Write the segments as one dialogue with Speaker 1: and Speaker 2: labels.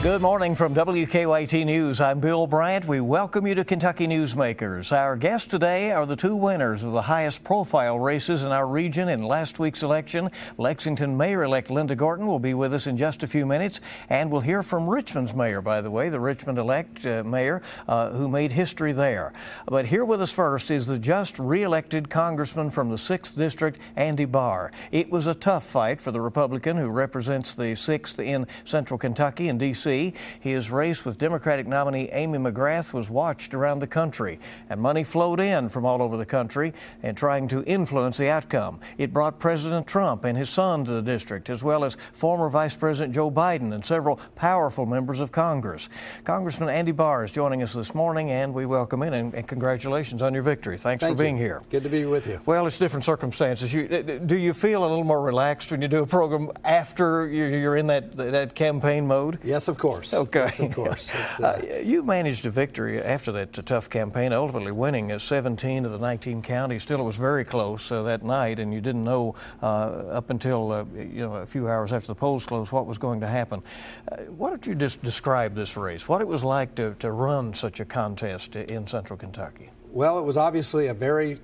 Speaker 1: Good morning from WKYT News. I'm Bill Bryant. We welcome you to Kentucky Newsmakers. Our guests today are the two winners of the highest profile races in our region in last week's election. Lexington Mayor elect Linda Gorton will be with us in just a few minutes, and we'll hear from Richmond's mayor, by the way, the Richmond elect uh, mayor uh, who made history there. But here with us first is the just re elected congressman from the 6th District, Andy Barr. It was a tough fight for the Republican who represents the 6th in central Kentucky and D.C. His race with Democratic nominee Amy McGrath was watched around the country, and money flowed in from all over the country and trying to influence the outcome. It brought President Trump and his son to the district, as well as former Vice President Joe Biden and several powerful members of Congress. Congressman Andy Barr is joining us this morning, and we welcome him and, and congratulations on your victory. Thanks
Speaker 2: Thank
Speaker 1: for being
Speaker 2: you.
Speaker 1: here.
Speaker 2: Good to be with you.
Speaker 1: Well, it's different circumstances. You, uh, do you feel a little more relaxed when you do a program after you're in that that campaign mode?
Speaker 2: Yes, of course.
Speaker 1: Okay.
Speaker 2: Yes, of course.
Speaker 1: Uh, uh, you managed a victory after that tough campaign, ultimately winning 17 of the 19 counties. Still, it was very close uh, that night, and you didn't know uh, up until uh, you know a few hours after the polls closed what was going to happen. Uh, why don't you just describe this race? What it was like to, to run such a contest in Central Kentucky?
Speaker 2: Well, it was obviously a very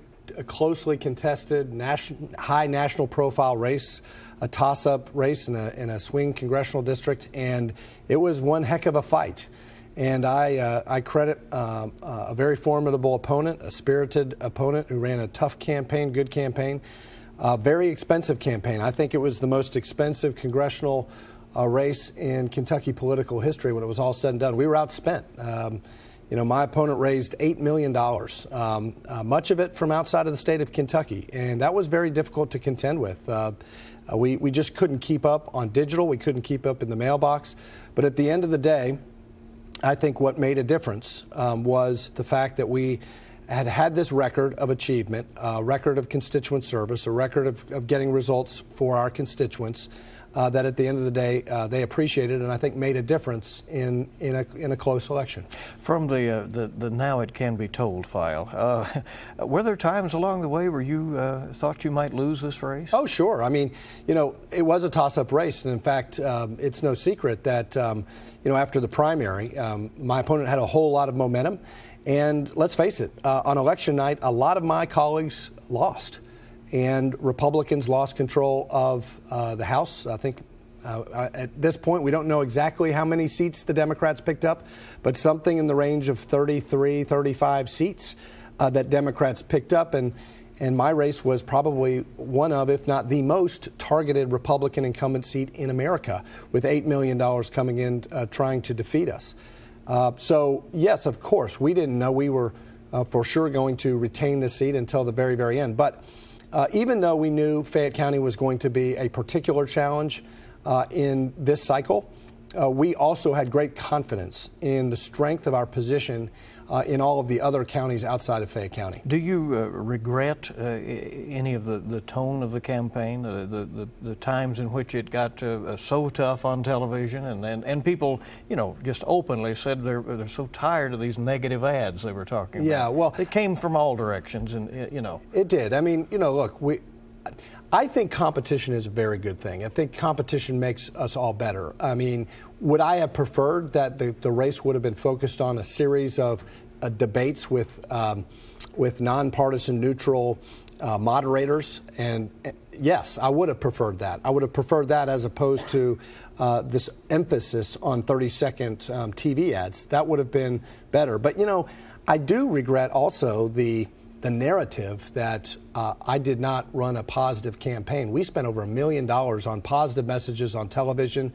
Speaker 2: closely contested, national, high national profile race a toss up race in a, in a swing congressional district, and it was one heck of a fight. And I, uh, I credit uh, uh, a very formidable opponent, a spirited opponent who ran a tough campaign, good campaign, a very expensive campaign. I think it was the most expensive congressional uh, race in Kentucky political history when it was all said and done. We were outspent. Um, you know, my opponent raised $8 million, um, uh, much of it from outside of the state of Kentucky, and that was very difficult to contend with. Uh, uh, we, we just couldn't keep up on digital, we couldn't keep up in the mailbox. But at the end of the day, I think what made a difference um, was the fact that we had had this record of achievement, a record of constituent service, a record of, of getting results for our constituents uh, that at the end of the day uh, they appreciated and I think made a difference in, in, a, in a close election.
Speaker 1: From the, uh, the, the, Now It Can Be Told file, uh, were there times along the way where you uh, thought you might lose this race?
Speaker 2: Oh, sure. I mean, you know, it was a toss up race. And in fact, um, it's no secret that, um, you know, after the primary, um, my opponent had a whole lot of momentum. And let's face it, uh, on election night, a lot of my colleagues lost and Republicans lost control of uh, the House. I think uh, uh, at this point, we don't know exactly how many seats the Democrats picked up, but something in the range of 33, 35 seats uh, that Democrats picked up. And, and my race was probably one of, if not the most targeted Republican incumbent seat in America, with $8 million coming in uh, trying to defeat us. Uh, so, yes, of course, we didn't know we were for sure going to retain the seat until the very, very end. But uh, even though we knew Fayette County was going to be a particular challenge uh, in this cycle, uh, we also had great confidence in the strength of our position uh, in all of the other counties outside of Fayette County.
Speaker 1: Do you uh, regret uh, any of the, the tone of the campaign, the, the, the times in which it got uh, so tough on television, and, and, and people, you know, just openly said they're, they're so tired of these negative ads they were talking
Speaker 2: yeah,
Speaker 1: about?
Speaker 2: Yeah, well,
Speaker 1: it came from all directions, and you know,
Speaker 2: it did. I mean, you know, look, we. I think competition is a very good thing. I think competition makes us all better. I mean, would I have preferred that the, the race would have been focused on a series of uh, debates with, um, with nonpartisan, neutral uh, moderators? And uh, yes, I would have preferred that. I would have preferred that as opposed to uh, this emphasis on 30 second um, TV ads. That would have been better. But, you know, I do regret also the the narrative that uh, I did not run a positive campaign. We spent over a million dollars on positive messages on television.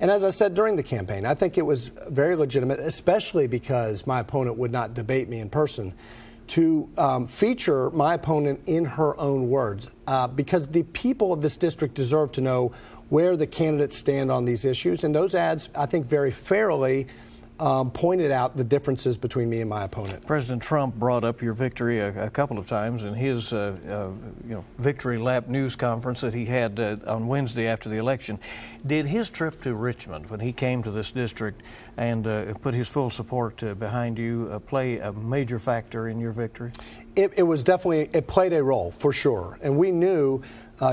Speaker 2: And as I said during the campaign, I think it was very legitimate, especially because my opponent would not debate me in person, to um, feature my opponent in her own words. Uh, because the people of this district deserve to know where the candidates stand on these issues. And those ads, I think, very fairly um, pointed out the differences between me and my opponent.
Speaker 1: President Trump brought up your victory a, a couple of times in his uh, uh, you know, victory lap news conference that he had uh, on Wednesday after the election. Did his trip to Richmond, when he came to this district and uh, put his full support uh, behind you, uh, play a major factor in your victory?
Speaker 2: It, it, was definitely, it played a role for sure. And we knew,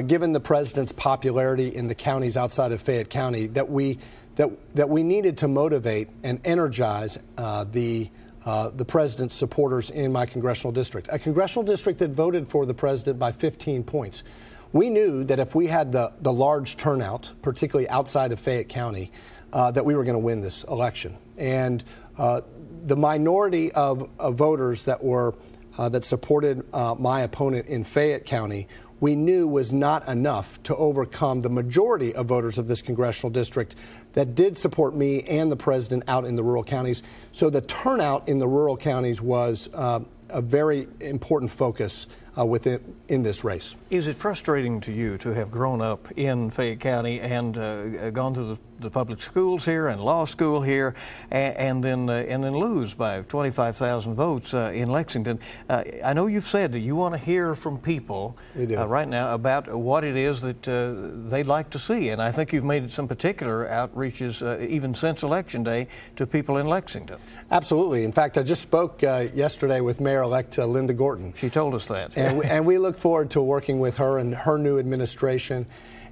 Speaker 2: given the president's popularity in the counties outside of Fayette County, that we that, that we needed to motivate and energize uh, the, uh, the president's supporters in my congressional district. A congressional district that voted for the president by 15 points. We knew that if we had the, the large turnout, particularly outside of Fayette County, uh, that we were going to win this election. And uh, the minority of, of, voters that were uh, that supported uh, my opponent in Fayette County we knew was not enough to overcome the majority of voters of this congressional district that did support me and the president out in the rural counties. So the turnout in the rural counties was uh, a very important focus uh, within in this race.
Speaker 1: Is it frustrating to you to have grown up in Fayette County and uh, gone to the the public schools here and law school here, and, and then uh, and then lose by 25,000 votes uh, in Lexington. Uh, I know you've said that you want to hear from people uh, right now about what it is that uh, they'd like to see, and I think you've made some particular outreaches uh, even since election day to people in Lexington.
Speaker 2: Absolutely. In fact, I just spoke yesterday with Mayor-elect Linda Gorton.
Speaker 1: She told us that,
Speaker 2: and we, and we look forward to working with her and her new administration.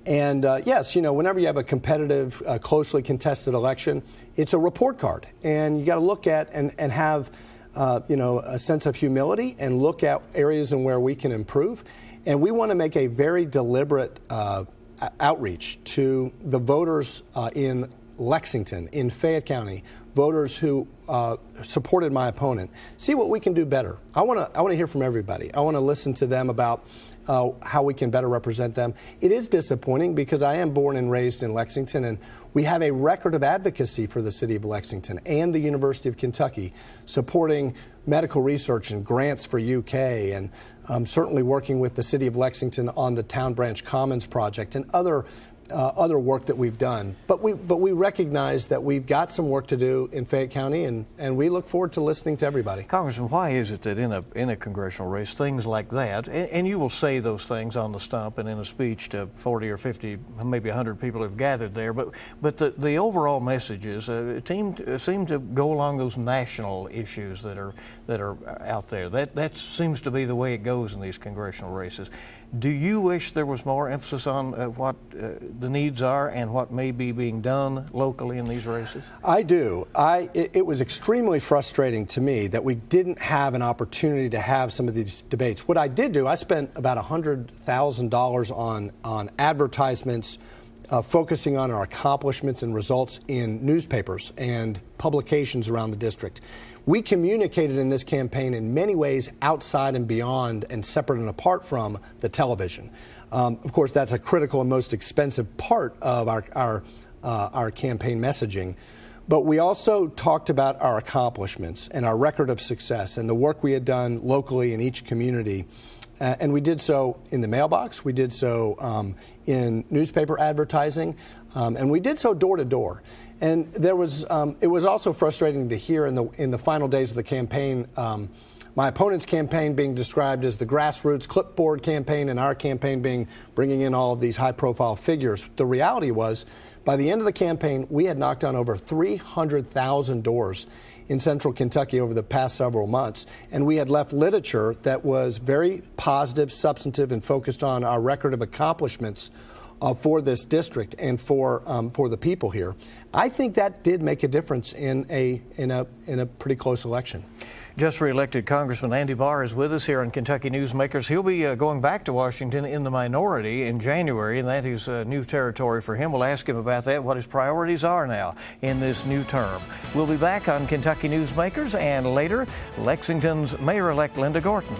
Speaker 2: And uh, yes, you know, whenever you have a competitive, uh, closely contested election, it's a report card. And you got to look at and, and have, uh, you know, a sense of humility and look at areas and where we can improve. And we want to make a very deliberate uh, outreach to the voters uh, in Lexington, in Fayette County, voters who uh, supported my opponent. See what we can do better. I want to I want to hear from everybody. I want to listen to them about uh, how we can better represent them. It is disappointing because I am born and raised in Lexington, and we have a record of advocacy for the city of Lexington and the University of Kentucky, supporting medical research and grants for UK, and um, certainly working with the city of Lexington on the Town Branch Commons project and other uh, other work that we've done. But we, but we recognize that we've got some work to do in Fayette County, and, and we look forward to listening to everybody.
Speaker 1: Congressman, why is it that in a, in a congressional race, things like that, and, and you will say those things on the stump and in a speech to 40 or 50, maybe 100 people who've gathered there, but, but the, the overall messages uh, seem, to, seem to go along those national issues that are, that are out there. That, that seems to be the way it goes in these congressional races. Do you wish there was more emphasis on uh, what uh, the needs are and what may be being done locally in these races?
Speaker 2: I do. I, it, it, was extremely frustrating to me that we didn't have an opportunity to have some of these debates. What I did do, I spent about $100,000 on, on advertisements uh, focusing on our accomplishments and results in newspapers and publications around the district. We communicated in this campaign in many ways outside and beyond and separate and apart from the television. Um, of course, that's a critical and most expensive part of our, our, uh, our campaign messaging. But we also talked about our accomplishments and our record of success and the work we had done locally in each community. Uh, and we did so in the mailbox, we did so um, in newspaper advertising, um, and we did so door to door. And there was, um, it was also frustrating to hear in the, in the final days of the campaign um, my opponent's campaign being described as the grassroots clipboard campaign and our campaign being bringing in all of these high profile figures. The reality was, by the end of the campaign, we had knocked on over 300,000 doors in central Kentucky over the past several months, and we had left literature that was very positive, substantive, and focused on our record of accomplishments uh, for this district and for um, for the people here. I think that did make a difference in a in a in a pretty close election.
Speaker 1: Just reelected Congressman Andy Barr is with us here on Kentucky Newsmakers. He'll be uh, going back to Washington in the minority in January, and that is uh, new territory for him. We'll ask him about that, what his priorities are now in this new term. We'll be back on Kentucky Newsmakers and later, Lexington's Mayor elect Linda Gorton.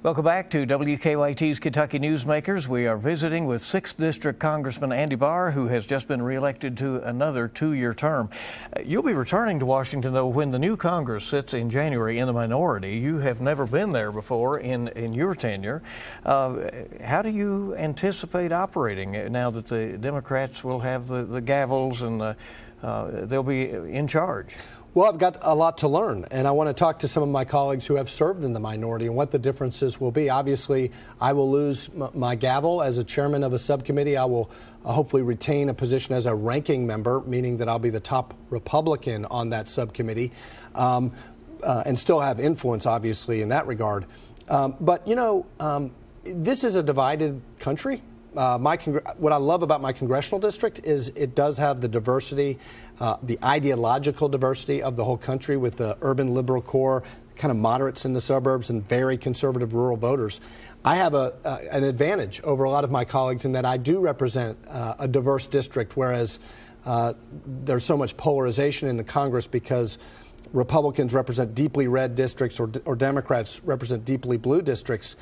Speaker 1: Welcome back to WKYT's Kentucky Newsmakers. We are visiting with 6th District Congressman Andy Barr, who has just been reelected to another two year term. Uh, you'll be returning to Washington, though, when the new Congress sits in January in the minority. You have never been there before in, in your tenure. Uh, how do you anticipate operating now that the Democrats will have the, the gavels and the, uh, they'll be in charge?
Speaker 2: Well, I've got a lot to learn, and I want to talk to some of my colleagues who have served in the minority and what the differences will be. Obviously, I will lose my gavel as a chairman of a subcommittee. I will uh, hopefully retain a position as a ranking member, meaning that I'll be the top Republican on that subcommittee, um, uh, and still have influence, obviously, in that regard. Um, but, you know, um, this is a divided country. Uh, my what I love about my congressional district is it does have the diversity, uh, the ideological diversity of the whole country with the urban liberal core, kind of moderates in the suburbs, and very conservative rural voters. I have a, uh, an advantage over a lot of my colleagues in that I do represent uh, a diverse district, whereas uh, there's so much polarization in the Congress because Republicans represent deeply red districts or, or Democrats represent deeply blue districts.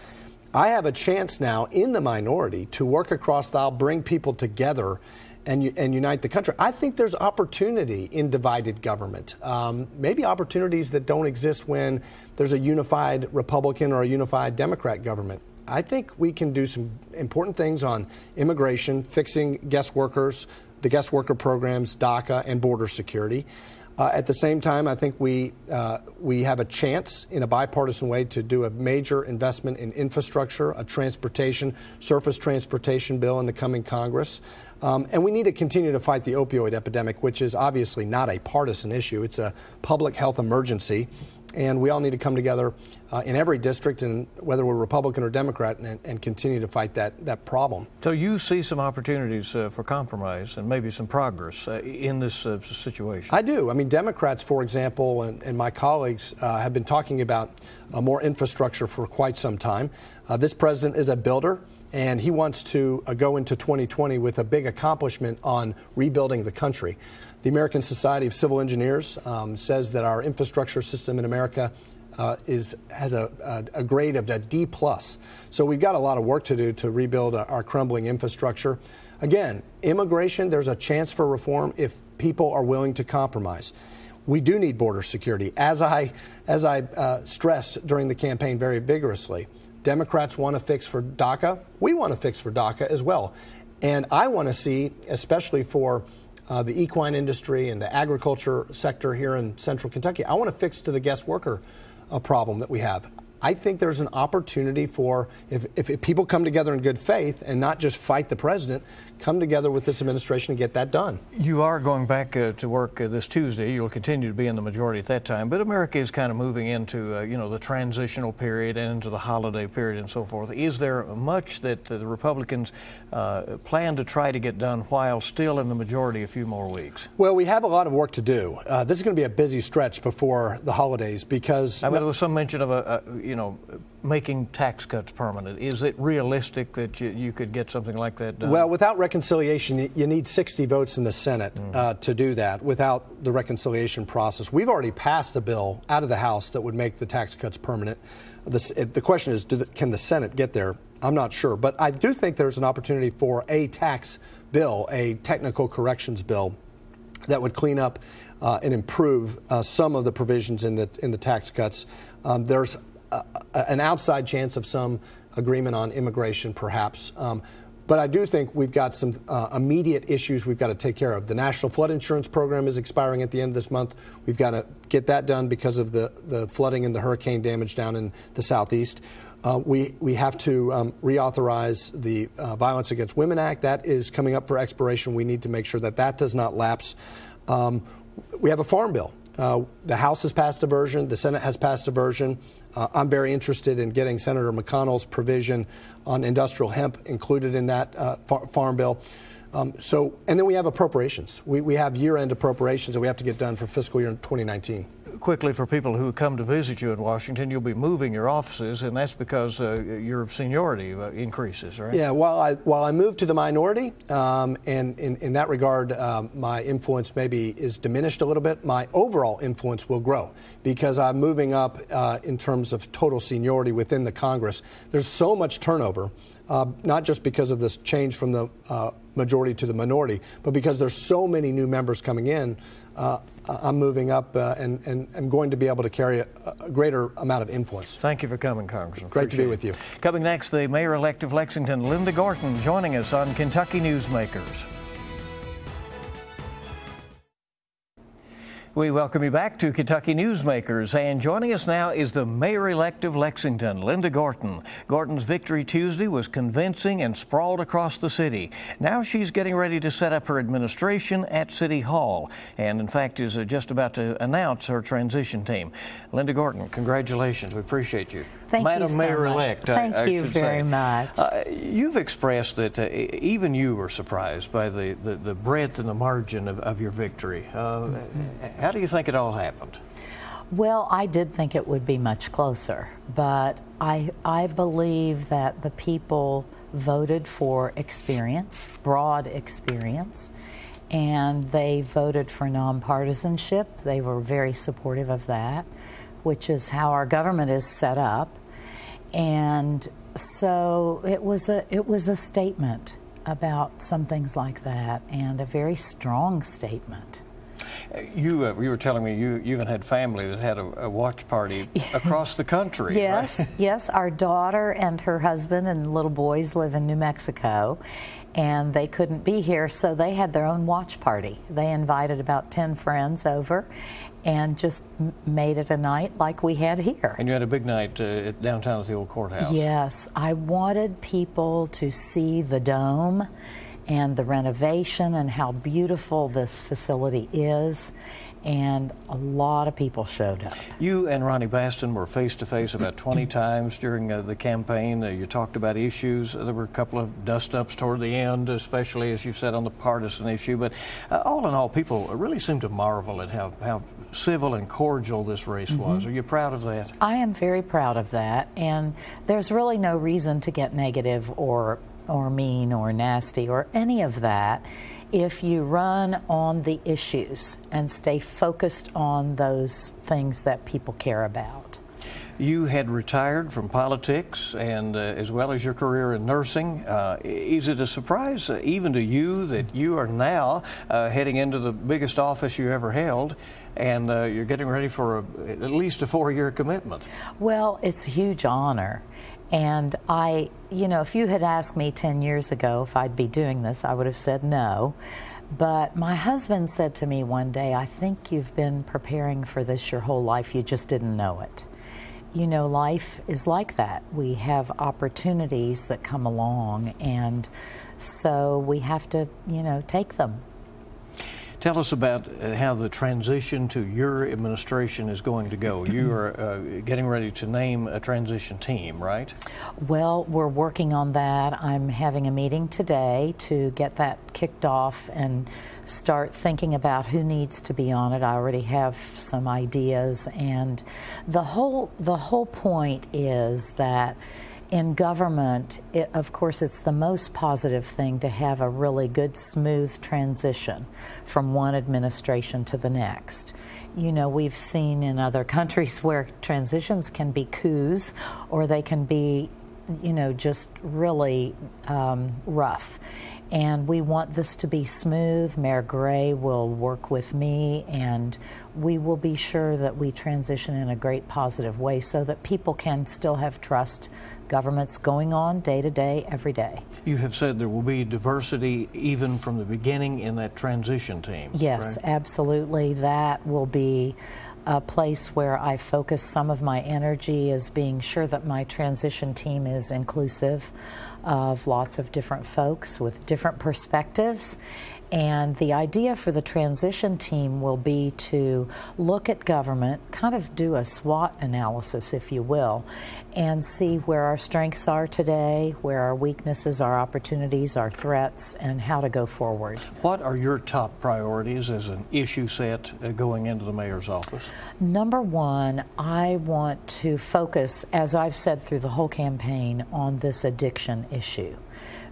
Speaker 2: I have a chance now in the minority to work across the aisle, bring people together, and, and unite the country. I think there's opportunity in divided government. Um, maybe opportunities that don't exist when there's a unified Republican or a unified Democrat government. I think we can do some important things on immigration, fixing guest workers, the guest worker programs, DACA, and border security. Uh, at the same time, I think we uh, we have a chance in a bipartisan way to do a major investment in infrastructure, a transportation, surface transportation bill in the coming Congress. Um, and we need to continue to fight the opioid epidemic, which is obviously not a partisan issue. It's a public health emergency and we all need to come together uh, in every district, and whether we're Republican or Democrat, and, and, continue to fight that, that problem.
Speaker 1: So you see some opportunities uh, for compromise and maybe some progress uh, in this uh, situation?
Speaker 2: I do. I mean, Democrats, for example, and, and my colleagues uh, have been talking about uh, more infrastructure for quite some time. this president is a builder and he wants to uh, go into 2020 with a big accomplishment on rebuilding the country. The American Society of Civil Engineers um, says that our infrastructure system in America uh, is has a, a, a, grade of a D plus. So we've got a lot of work to do to rebuild our crumbling infrastructure. Again, immigration. There's a chance for reform if people are willing to compromise. We do need border security, as I as I uh, stressed during the campaign very vigorously. Democrats want to fix for DACA. We want to fix for DACA as well. And I want to see, especially for uh, the equine industry and the agriculture sector here in central Kentucky, I want to fix to the guest worker uh, problem that we have. I think there's an opportunity for, if, if, people come together in good faith and not just fight the president, come together with this administration and get that done.
Speaker 1: You are going back uh, to work uh, this Tuesday. You'll continue to be in the majority at that time, but America is kind of moving into, uh, you know, the transitional period and into the holiday period and so forth. Is there much that the Republicans uh, plan to try to get done while still in the majority a few more weeks?
Speaker 2: Well, we have a lot of work to do. Uh, this is going to be a busy stretch before the holidays because.
Speaker 1: I mean, there was some mention of a, a you know, making tax cuts permanent. Is it realistic that you, you could get something like that done?
Speaker 2: Well, without reconciliation, you need 60 votes in the Senate mm. uh, to do that without the reconciliation process. We've already passed a bill out of the House that would make the tax cuts permanent. The, the question is, the, can the Senate get there? I'm not sure. But I do think there's an opportunity for a tax bill, a technical corrections bill, that would clean up uh, and improve uh, some of the provisions in the in the tax cuts. Um, there's an outside chance of some agreement on immigration, perhaps. Um, but I do think we've got some uh, immediate issues we've got to take care of. The National Flood Insurance Program is expiring at the end of this month. We've got to get that done because of the, the flooding and the hurricane damage down in the southeast. Uh, we, we have to um, reauthorize the uh, Violence Against Women Act. That is coming up for expiration. We need to make sure that that does not lapse. Um, we have a farm bill. Uh, the House has passed a version, the Senate has passed a version. Uh, I'm very interested in getting Senator McConnell's provision on industrial hemp included in that uh, far- farm bill. Um, so, and then we have appropriations. We, we have year end appropriations that we have to get done for fiscal year 2019
Speaker 1: quickly for people who come to visit you in Washington, you'll be moving your offices, and that's because uh, your seniority uh, increases, right?
Speaker 2: Yeah. While I while I move to the minority, um, and in, in that regard, um, my influence maybe is diminished a little bit. My overall influence will grow because I'm moving up uh, in terms of total seniority within the Congress. There's so much turnover. Uh, not just because of this change from the uh, majority to the minority, but because there's so many new members coming in uh, I'm moving up uh, and, and I'm going to be able to carry a, a, greater amount of influence.
Speaker 1: Thank you for coming, Congressman.
Speaker 2: Great Appreciate to be with you.
Speaker 1: Coming next, the Mayor elect of Lexington, Linda Gorton, joining us on Kentucky Newsmakers. We welcome you back to Kentucky Newsmakers. And joining us now is the mayor elect of Lexington, Linda Gorton. Gorton's victory Tuesday was convincing and sprawled across the city. Now she's getting ready to set up her administration at City Hall, and in fact is just about to announce her transition team. Linda Gorton, congratulations. We appreciate you.
Speaker 3: Thank
Speaker 1: Madam
Speaker 3: you so
Speaker 1: Mayor
Speaker 3: much.
Speaker 1: elect.
Speaker 3: Thank
Speaker 1: I,
Speaker 3: you very
Speaker 1: say.
Speaker 3: much.
Speaker 1: Uh, you've expressed that uh, even you were surprised by the, the, the breadth and the margin of, of your victory. Uh, How do you think it all happened?
Speaker 3: Well, I did think it would be much closer, but I, I believe that the people voted for experience, broad experience, and they voted for nonpartisanship. They were very supportive of that, which is how our government is set up. And so it was a, it was a statement about some things like that, and a very strong statement.
Speaker 1: You, uh, you were telling me you, you even had family that had a, a watch party across the country.
Speaker 3: Yes,
Speaker 1: right?
Speaker 3: yes. Our daughter and her husband and little boys live in New Mexico, and they couldn't be here, so they had their own watch party. They invited about 10 friends over and just made it a night like we had here.
Speaker 1: And you had a big night uh, at downtown at the old courthouse.
Speaker 3: Yes, I wanted people to see the dome and the renovation and how beautiful this facility is. And a lot of people showed up.
Speaker 1: You and Ronnie Bastin were face to face about 20 times during uh, the campaign. Uh, you talked about issues. There were a couple of dust ups toward the end, especially as you said on the partisan issue. But uh, all in all, people really seem to marvel at how, how civil and cordial this race was. Are you proud of that?
Speaker 3: I am very proud of that, and there's really no reason to get negative or or mean or nasty or any of that if you run on the issues and stay focused on those things that people care about.
Speaker 1: You had retired from politics and uh, as well as your career in nursing. Uh, is it a surprise, uh, even to you, that you are now uh, heading into the biggest office you ever held and uh, you're getting ready for a, at least a four year commitment?
Speaker 3: Well, it's a huge honor. And I, you know, if you had asked me 10 years ago if I'd be doing this, I would have said no. But my husband said to me one day, I think you've been preparing for this your whole life, you just didn't know it. You know, life is like that. We have opportunities that come along, and so we have to, you know, take them.
Speaker 1: Tell us about uh, how the transition to your administration is going to go. You are uh, getting ready to name a transition team, right?
Speaker 3: Well, we're working on that. I'm having a meeting today to get that kicked off and start thinking about who needs to be on it. I already have some ideas and the whole the whole point is that in government, it, of course, it's the most positive thing to have a really good, smooth transition from one administration to the next. You know, we've seen in other countries where transitions can be coups or they can be, you know, just really um, rough. And we want this to be smooth. Mayor Gray will work with me, and we will be sure that we transition in a great positive way so that people can still have trust government's going on day to day, every day.
Speaker 1: You have said there will be diversity even from the beginning in that transition team.
Speaker 3: Yes,
Speaker 1: right?
Speaker 3: absolutely. That will be a place where I focus some of my energy is being sure that my transition team is inclusive of lots of different folks with different perspectives. And the idea for the transition team will be to look at government, kind of do a SWOT analysis, if you will, and see where our strengths are today, where our weaknesses, our opportunities, our threats, and how to go forward.
Speaker 1: What are your top priorities as an issue set uh, going into the mayor's office?
Speaker 3: Number one, I want to focus, as I've said through the whole campaign, on this addiction issue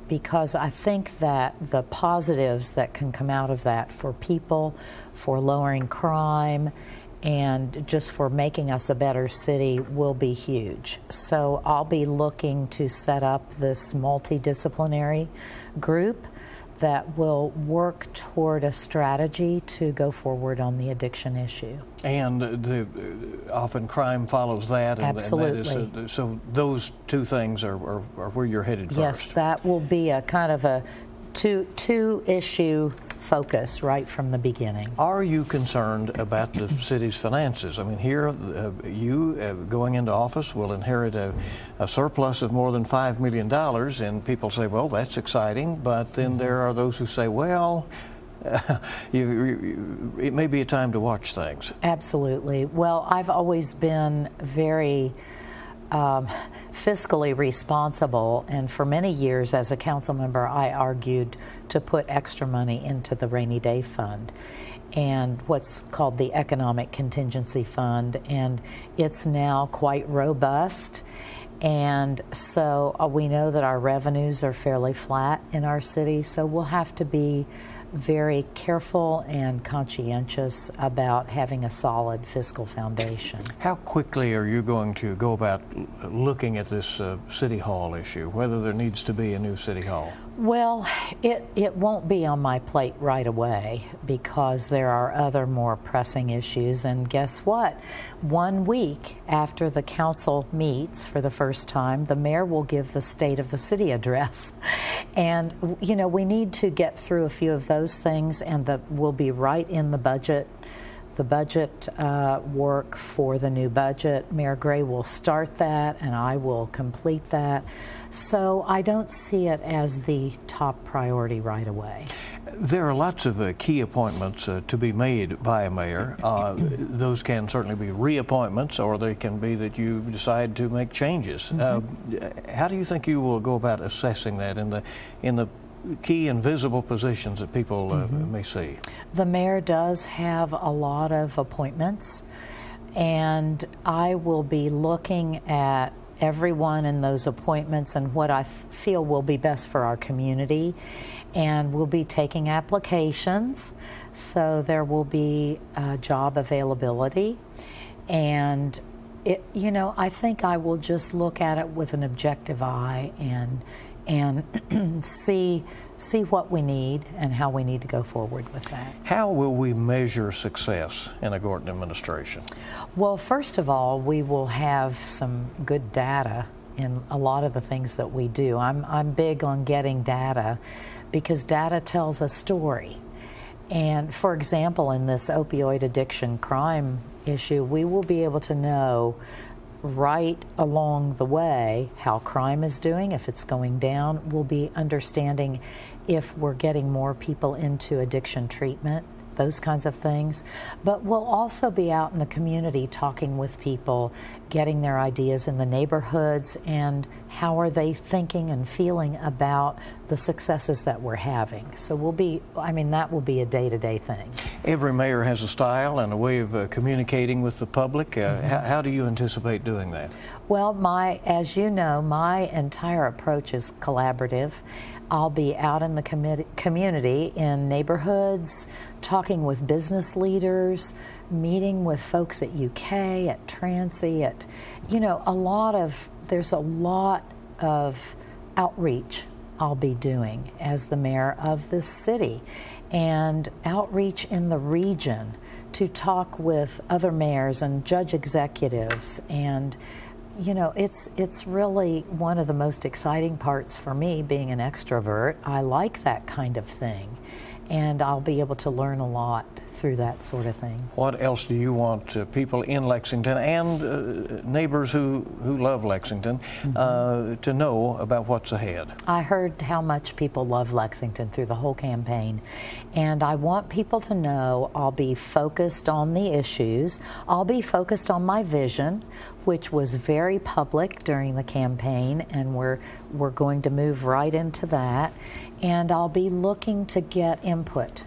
Speaker 3: because I think that the positives that can come out of that for people, for lowering crime, and just for making us a better city will be huge. So I'll be looking to set up this multidisciplinary group that will work toward a strategy to go forward on the addiction issue.
Speaker 1: And the, often crime follows that. And,
Speaker 3: Absolutely.
Speaker 1: And that is, uh, so those two things are, are, are where you're headed
Speaker 3: Yes,
Speaker 1: first.
Speaker 3: that will be a kind of a two two issue focus right from the beginning.
Speaker 1: Are you concerned about the city's finances? I mean, here, uh, you uh, going into office will inherit a, a, surplus of more than $5 million, and people say, well, that's exciting, but then mm-hmm. there are those who say, well, you, you, it may be a time to watch things.
Speaker 3: Absolutely. Well, I've always been very um, fiscally responsible. And for many years, as a council member, I argued to put extra money into the rainy day fund and what's called the Economic Contingency Fund. And it's now quite robust. And so uh, we know that our revenues are fairly flat in our city, so we'll have to be very careful and conscientious about having a solid fiscal foundation.
Speaker 1: How quickly are you going to go about looking at this uh, City Hall issue, whether there needs to be a new City Hall?
Speaker 3: Well, it, it won't be on my plate right away because there are other more pressing issues. And guess what? One week after the council meets for the first time, the mayor will give the State of the City address. And, you know, we need to get through a few of those things, and that will be right in the budget the budget uh, work for the new budget. Mayor Gray will start that, and I will complete that. So I don't see it as the top priority right away.
Speaker 1: There are lots of uh, key appointments uh, to be made by a mayor. Uh, those can certainly be reappointments, or they can be that you decide to make changes. Mm-hmm. how do you think you will go about assessing that in the in the key invisible positions that people uh, mm-hmm. may see?
Speaker 3: The mayor does have a lot of appointments, and I will be looking at everyone in those appointments and what I f- feel will be best for our community. And we'll be taking applications, so there will be uh, job availability. And it, you know, I think I will just look at it with an objective eye and and see see what we need and how we need to go forward with that.
Speaker 1: How will we measure success in a Gorton administration?
Speaker 3: Well, first of all, we will have some good data in a lot of the things that we do. I'm I'm big on getting data because data tells a story. And for example, in this opioid addiction crime issue, we will be able to know right along the way how crime is doing, if it's going down. We'll be understanding if we're getting more people into addiction treatment, those kinds of things. But we'll also be out in the community talking with people, getting their ideas in the neighborhoods, and how are they thinking and feeling about the successes that we're having. So we'll be, I mean, that will be a day to day thing.
Speaker 1: Every mayor has a style and a way of uh, communicating with the public. Uh, mm-hmm. how, how do you anticipate doing that?
Speaker 3: Well, my, as you know, my entire approach is collaborative. I'll be out in the com- community in neighborhoods, talking with business leaders, meeting with folks at UK, at Transy, at, you know, a lot of, there's a lot of outreach I'll be doing as the mayor of this city and outreach in the region to talk with other mayors and judge executives and you know it's it's really one of the most exciting parts for me being an extrovert. I like that kind of thing and i'll be able to learn a lot through that sort of thing.
Speaker 1: What else do you want uh, people in Lexington and uh, neighbors who, who love Lexington mm-hmm. uh, to know about what's ahead?
Speaker 3: I heard how much people love Lexington through the whole campaign, and I want people to know I'll be focused on the issues, I'll be focused on my vision, which was very public during the campaign, and we're, we're going to move right into that. And I'll be looking to get input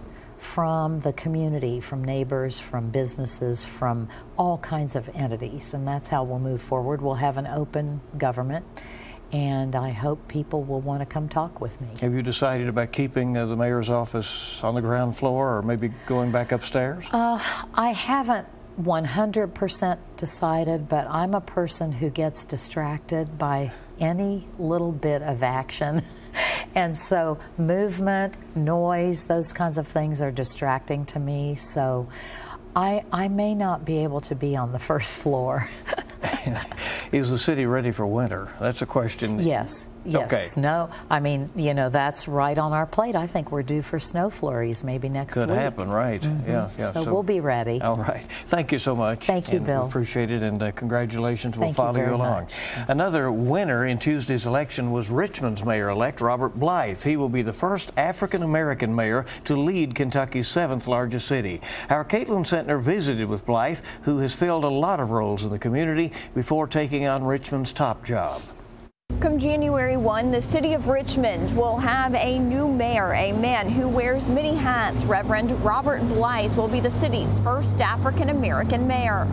Speaker 3: from the community, from neighbors, from businesses, from all kinds of entities. And that's how we'll move forward. We'll have an open government. And I hope people will want to come talk with me.
Speaker 1: Have you decided about keeping uh, the mayor's office on the ground floor or maybe going back upstairs?
Speaker 3: Uh, I haven't 100% decided, but I'm a person who gets distracted by any little bit of action. and so movement, noise, those kinds of things are distracting to me. So I, I may not be able to be on the first floor.
Speaker 1: Is the city ready for winter? That's a question.
Speaker 3: Yes, Yes,
Speaker 1: okay.
Speaker 3: snow. I mean, you know, that's right on our plate. I think we're due for snow flurries maybe next
Speaker 1: Could
Speaker 3: week.
Speaker 1: Could happen, right?
Speaker 3: Mm-hmm.
Speaker 1: Yeah, yeah.
Speaker 3: So, we'll be ready.
Speaker 1: All right. Thank you so much.
Speaker 3: Thank you,
Speaker 1: and
Speaker 3: Bill.
Speaker 1: We appreciate it, and uh, congratulations. We'll
Speaker 3: Thank you
Speaker 1: follow
Speaker 3: very
Speaker 1: along.
Speaker 3: much.
Speaker 1: Another winner in Tuesday's election was Richmond's mayor-elect Robert Blythe. He will be the first African American mayor to lead Kentucky's seventh largest city. Our Caitlin Sentner visited with Blythe, who has filled a lot of roles in the community before taking on Richmond's top job.
Speaker 4: Come January 1, the city of Richmond will have a new mayor, a man who wears many hats. Reverend Robert Blythe will be the city's first African American mayor.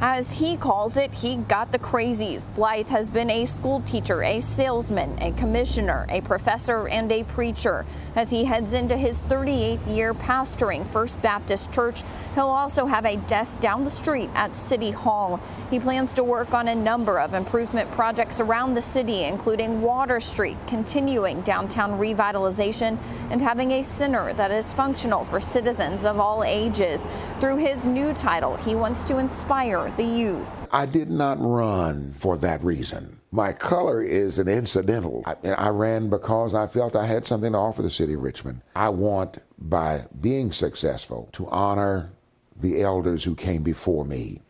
Speaker 4: As he calls it, he got the crazies. Blythe has been a school teacher, a salesman, a commissioner, a professor, and a preacher. As he heads into his 38th year pastoring First Baptist Church, he'll also have a desk down the street at City Hall. He plans to work on a number of improvement projects around the city, including Water Street, continuing downtown revitalization, and having a center that is functional for citizens of all ages. Through his new title, he wants to inspire the youth.
Speaker 5: I did not run for that reason. My color is an incidental. I, I, ran because I felt I had something to offer the city of Richmond. I want, by being successful, to honor the elders who came before me,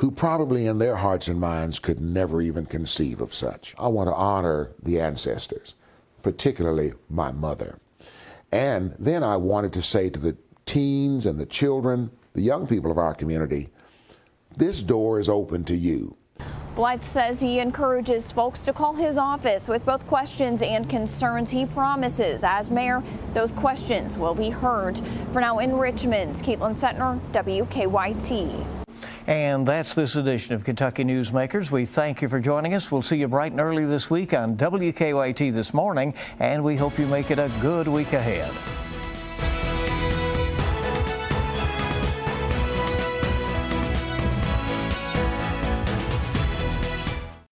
Speaker 5: who probably in their hearts and minds could never even conceive of such. I want to honor the ancestors, particularly my mother. And then I wanted to say to the teens and the children, the young people of our community, this door is open to you.
Speaker 4: Blythe says he encourages folks to call his office with both questions and concerns. He promises, as mayor, those questions will be heard. For now, in Richmond, Caitlin Sentner, WKYT.
Speaker 1: And that's this edition of Kentucky Newsmakers. We thank you for joining us. We'll see you bright and early this week on WKYT this morning, and we hope you make it a good week ahead.